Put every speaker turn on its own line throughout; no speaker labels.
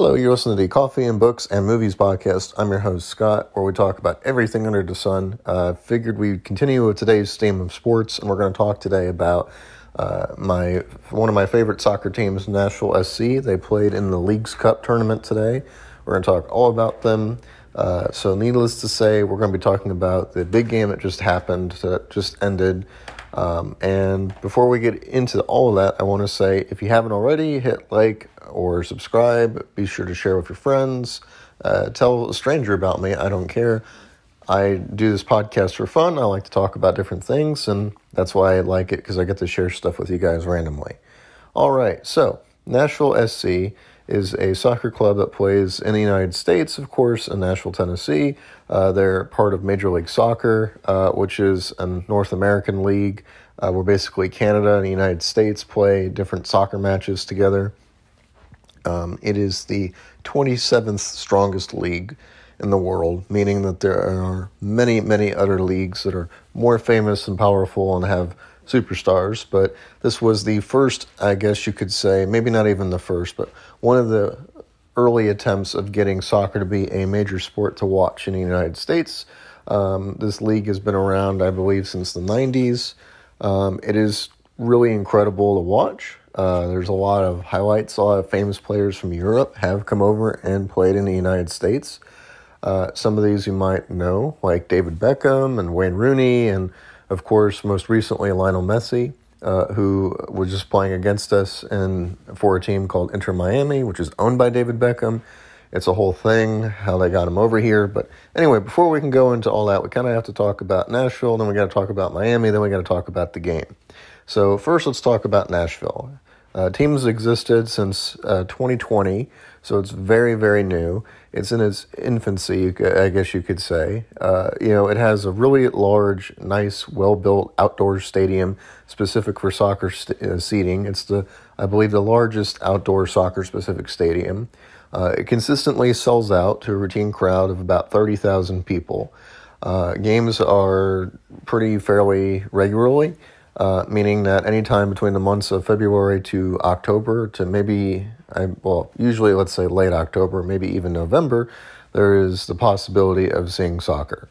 Hello, you're listening to the Coffee and Books and Movies podcast. I'm your host, Scott, where we talk about everything under the sun. Uh, figured we'd continue with today's theme of sports, and we're going to talk today about uh, my one of my favorite soccer teams, Nashville SC. They played in the Leagues Cup tournament today. We're going to talk all about them. Uh, so, needless to say, we're going to be talking about the big game that just happened, that just ended. Um, and before we get into all of that, I want to say if you haven't already, hit like or subscribe. Be sure to share with your friends. Uh, tell a stranger about me. I don't care. I do this podcast for fun. I like to talk about different things, and that's why I like it because I get to share stuff with you guys randomly. All right, so Nashville SC is a soccer club that plays in the United States, of course, in Nashville, Tennessee. Uh, they're part of Major League Soccer, uh, which is a North American league uh, where basically Canada and the United States play different soccer matches together. Um, it is the 27th strongest league in the world, meaning that there are many, many other leagues that are more famous and powerful and have superstars. But this was the first, I guess you could say, maybe not even the first, but one of the early attempts of getting soccer to be a major sport to watch in the United States. Um, this league has been around, I believe, since the 90s. Um, it is really incredible to watch. Uh, there's a lot of highlights. A lot of famous players from Europe have come over and played in the United States. Uh, some of these you might know, like David Beckham and Wayne Rooney, and of course, most recently Lionel Messi, uh, who was just playing against us in for a team called Inter Miami, which is owned by David Beckham. It's a whole thing how they got him over here. But anyway, before we can go into all that, we kind of have to talk about Nashville, then we got to talk about Miami, then we got to talk about the game. So first, let's talk about Nashville. Uh, team has existed since uh, 2020, so it's very, very new. It's in its infancy, I guess you could say. Uh, you know, it has a really large, nice, well-built outdoor stadium specific for soccer st- uh, seating. It's the, I believe, the largest outdoor soccer-specific stadium. Uh, it consistently sells out to a routine crowd of about 30,000 people. Uh, games are pretty fairly regularly uh, meaning that anytime between the months of February to October to maybe, I, well, usually let's say late October, maybe even November, there is the possibility of seeing soccer.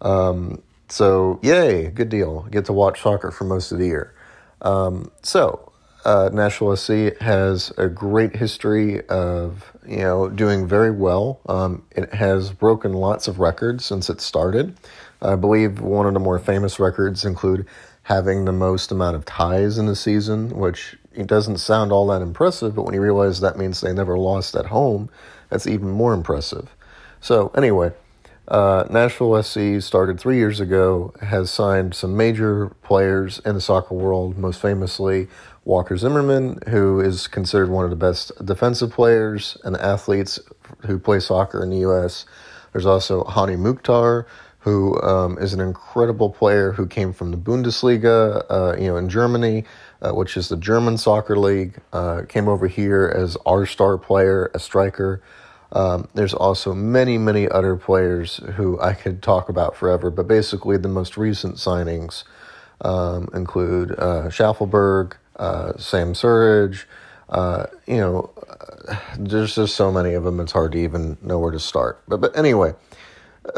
Um, so, yay, good deal. Get to watch soccer for most of the year. Um, so, uh, Nashville SC has a great history of you know doing very well. Um, it has broken lots of records since it started. I believe one of the more famous records include having the most amount of ties in the season, which it doesn't sound all that impressive, but when you realize that means they never lost at home, that's even more impressive. So, anyway, uh, Nashville SC started three years ago, has signed some major players in the soccer world, most famously Walker Zimmerman, who is considered one of the best defensive players and athletes who play soccer in the U.S. There's also Hani Mukhtar, who um, is an incredible player who came from the Bundesliga, uh, you know, in Germany, uh, which is the German soccer league. Uh, came over here as our star player, a striker. Um, there's also many, many other players who I could talk about forever, but basically the most recent signings um, include uh, Shaffelburg, uh, Sam Surridge. Uh, you know, there's just so many of them; it's hard to even know where to start. But but anyway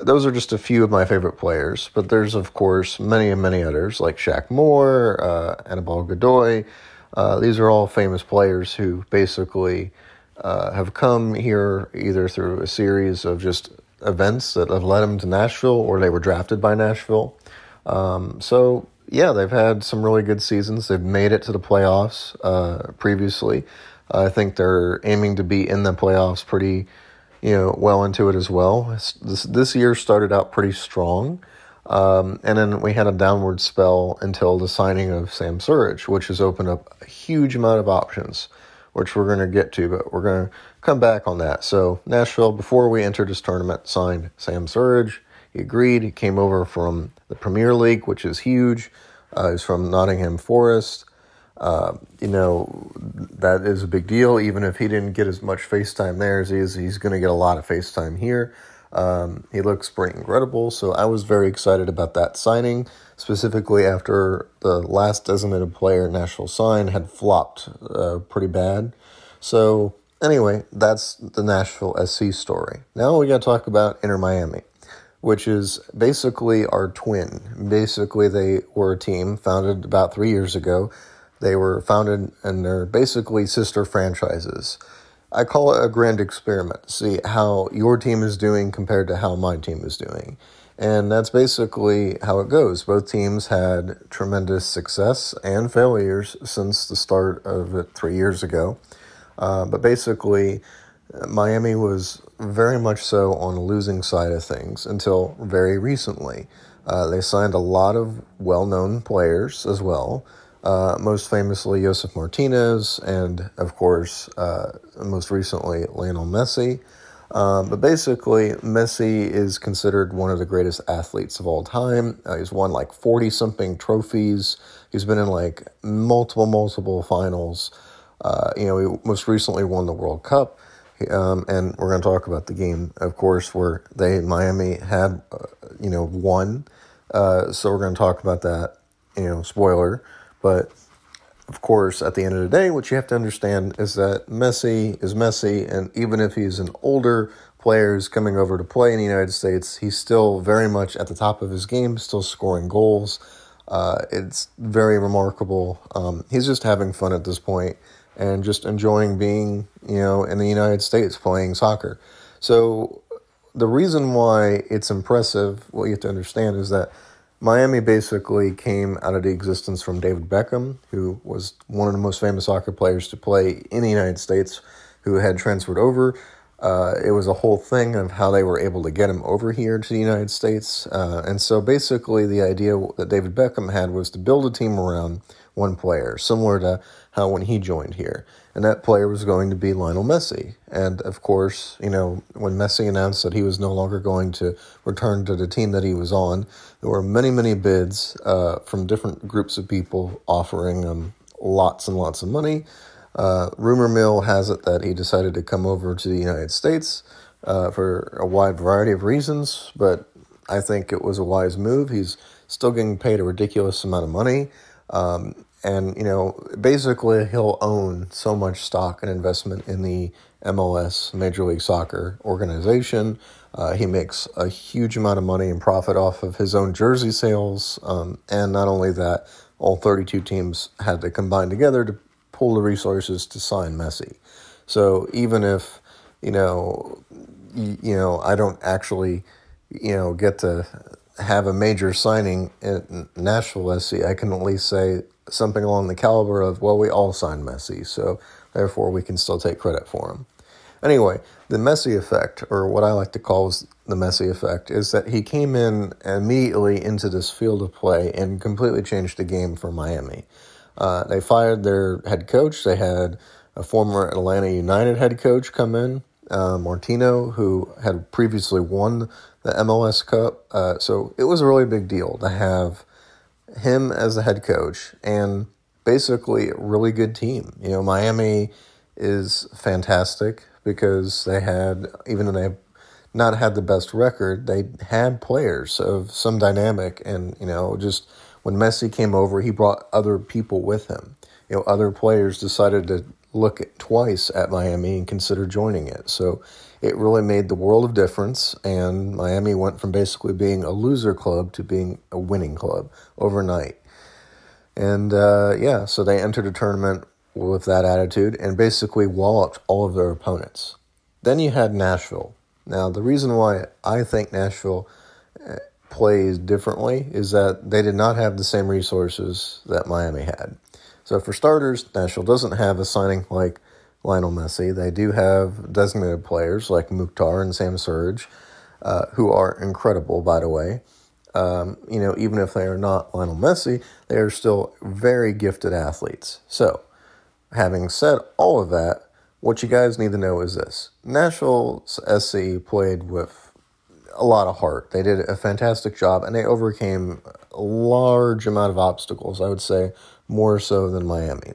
those are just a few of my favorite players, but there's of course many and many others like Shaq Moore, uh, Anibal Godoy. Uh, these are all famous players who basically uh, have come here either through a series of just events that have led them to Nashville or they were drafted by Nashville. Um, so yeah, they've had some really good seasons. They've made it to the playoffs uh, previously. I think they're aiming to be in the playoffs pretty you know, well into it as well. This this year started out pretty strong, um, and then we had a downward spell until the signing of Sam Surridge, which has opened up a huge amount of options, which we're going to get to, but we're going to come back on that. So Nashville, before we entered this tournament, signed Sam Surridge. He agreed. He came over from the Premier League, which is huge. Uh, he's from Nottingham Forest. Uh, you know, that is a big deal. Even if he didn't get as much FaceTime there as he is, he's going to get a lot of FaceTime here. Um, he looks pretty incredible. So I was very excited about that signing, specifically after the last designated player Nashville sign had flopped uh, pretty bad. So anyway, that's the Nashville SC story. Now we got to talk about Inter Miami, which is basically our twin. Basically, they were a team founded about three years ago. They were founded and they're basically sister franchises. I call it a grand experiment see how your team is doing compared to how my team is doing. And that's basically how it goes. Both teams had tremendous success and failures since the start of it three years ago. Uh, but basically, Miami was very much so on the losing side of things until very recently. Uh, they signed a lot of well known players as well. Uh, most famously, Josef Martinez, and of course, uh, most recently, Lionel Messi. Um, but basically, Messi is considered one of the greatest athletes of all time. Uh, he's won like 40 something trophies. He's been in like multiple, multiple finals. Uh, you know, he most recently won the World Cup. Um, and we're going to talk about the game, of course, where they, Miami, had, uh, you know, won. Uh, so we're going to talk about that, you know, spoiler. But of course, at the end of the day, what you have to understand is that Messi is Messi, and even if he's an older player who's coming over to play in the United States, he's still very much at the top of his game, still scoring goals. Uh, it's very remarkable. Um, he's just having fun at this point and just enjoying being, you know, in the United States playing soccer. So the reason why it's impressive, what you have to understand is that Miami basically came out of the existence from David Beckham, who was one of the most famous soccer players to play in the United States, who had transferred over. Uh, it was a whole thing of how they were able to get him over here to the United States. Uh, and so basically, the idea that David Beckham had was to build a team around one player, similar to how when he joined here. And that player was going to be Lionel Messi. And of course, you know, when Messi announced that he was no longer going to return to the team that he was on, there were many, many bids uh, from different groups of people offering him lots and lots of money. Uh, rumor mill has it that he decided to come over to the United States uh, for a wide variety of reasons, but I think it was a wise move. He's still getting paid a ridiculous amount of money. Um, and, you know, basically he'll own so much stock and investment in the MLS, Major League Soccer organization. Uh, he makes a huge amount of money and profit off of his own jersey sales. Um, and not only that, all 32 teams had to combine together to pull the resources to sign Messi. So even if, you know, you, you know, I don't actually, you know, get to have a major signing in Nashville SC, I can at least say something along the caliber of, well, we all signed Messi, so therefore we can still take credit for him. Anyway, the Messi effect, or what I like to call the Messi effect, is that he came in immediately into this field of play and completely changed the game for Miami. Uh, they fired their head coach. They had a former Atlanta United head coach come in, uh, Martino, who had previously won the MLS Cup. Uh, so it was a really big deal to have him as the head coach and basically a really good team. You know, Miami is fantastic because they had, even though they have not had the best record, they had players of some dynamic. And, you know, just when Messi came over, he brought other people with him. You know, other players decided to look at, twice at Miami and consider joining it. So it really made the world of difference. And Miami went from basically being a loser club to being a winning club overnight. And uh, yeah, so they entered a tournament with that attitude and basically walloped all of their opponents. Then you had Nashville. Now, the reason why I think Nashville uh, plays differently is that they did not have the same resources that Miami had. So, for starters, Nashville doesn't have a signing like Lionel Messi. They do have designated players like Mukhtar and Sam Surridge, uh, who are incredible, by the way. Um, you know, even if they are not Lionel Messi, they are still very gifted athletes. So, having said all of that, what you guys need to know is this Nashville SC played with a lot of heart. They did a fantastic job and they overcame a large amount of obstacles, I would say more so than Miami.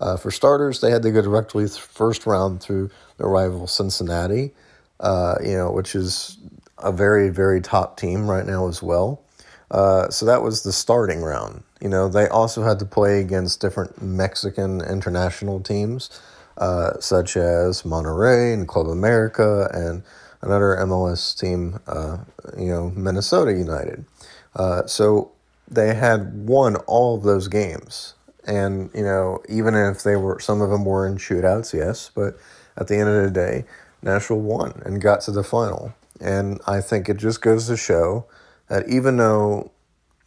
Uh, for starters, they had to go directly first round through their rival Cincinnati, uh, you know, which is a very, very top team right now as well. Uh, so that was the starting round. You know, they also had to play against different Mexican international teams. uh, such as Monterrey and Club America and another MLS team, uh, you know, Minnesota United. Uh, so they had won all of those games. And, you know, even if they were, some of them were in shootouts, yes, but at the end of the day, Nashville won and got to the final. And I think it just goes to show that even though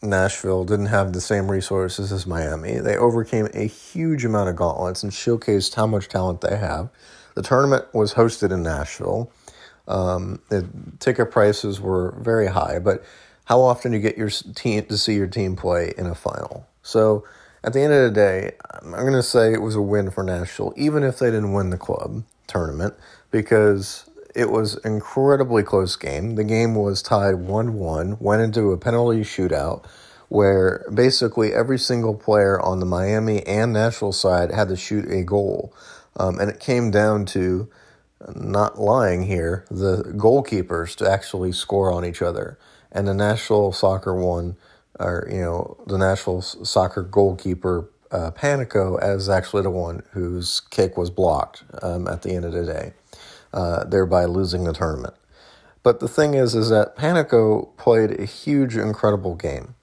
Nashville didn't have the same resources as Miami, they overcame a huge amount of gauntlets and showcased how much talent they have. The tournament was hosted in Nashville. Um, the ticket prices were very high, but how often do you get your team to see your team play in a final? So at the end of the day, I'm going to say it was a win for Nashville, even if they didn't win the club tournament, because it was incredibly close game. The game was tied 1 1, went into a penalty shootout where basically every single player on the Miami and Nashville side had to shoot a goal. Um, and it came down to, not lying here, the goalkeepers to actually score on each other. And the Nashville soccer one, or, you know, the Nashville soccer goalkeeper, uh, Panicco, as actually the one whose kick was blocked um, at the end of the day uh, thereby losing the tournament. But the thing is, is that Panicco played a huge, incredible game.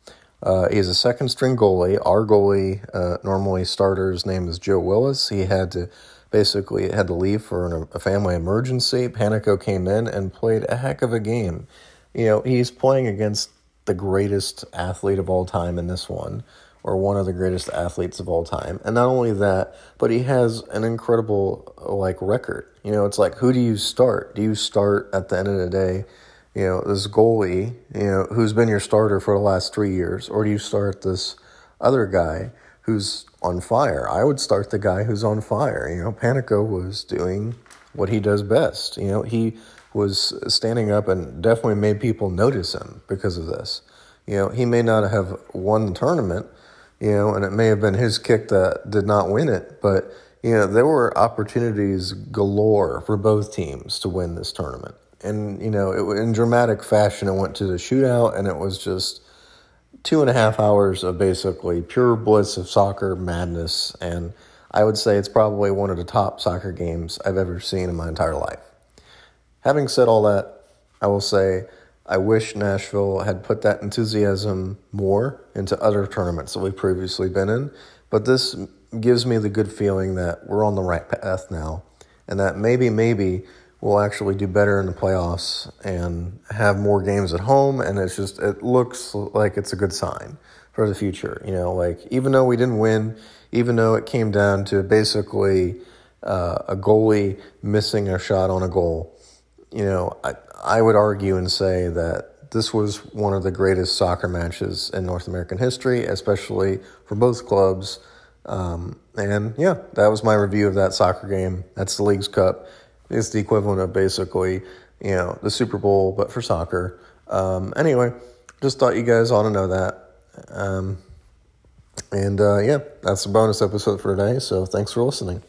Uh, he's a second string goalie. Our goalie, uh, normally starter's name is Joe Willis. He had to basically had to leave for an, a family emergency. Panicco came in and played a heck of a game. You know, he's playing against the greatest athlete of all time in this one or one of the greatest athletes of all time. And not only that, but he has an incredible like record. You know, it's like who do you start? Do you start at the end of the day, you know, this goalie, you know, who's been your starter for the last 3 years or do you start this other guy who's on fire? I would start the guy who's on fire. You know, Panicco was doing what he does best. You know, he was standing up and definitely made people notice him because of this. You know, he may not have won the tournament, you know, and it may have been his kick that did not win it, but you know, there were opportunities galore for both teams to win this tournament. And, you know, it, in dramatic fashion, it went to the shootout, and it was just two and a half hours of basically pure bliss of soccer madness. And I would say it's probably one of the top soccer games I've ever seen in my entire life. Having said all that, I will say I wish Nashville had put that enthusiasm more into other tournaments that we've previously been in. But this gives me the good feeling that we're on the right path now and that maybe, maybe we'll actually do better in the playoffs and have more games at home. And it's just, it looks like it's a good sign for the future. You know, like even though we didn't win, even though it came down to basically uh, a goalie missing a shot on a goal, you know, I, I would argue and say that this was one of the greatest soccer matches in North American history, especially for both clubs. Um, and yeah, that was my review of that soccer game. That's the Leagues Cup. It's the equivalent of basically, you know, the Super Bowl, but for soccer. Um, anyway, just thought you guys ought to know that. Um, and uh, yeah, that's a bonus episode for today. So thanks for listening.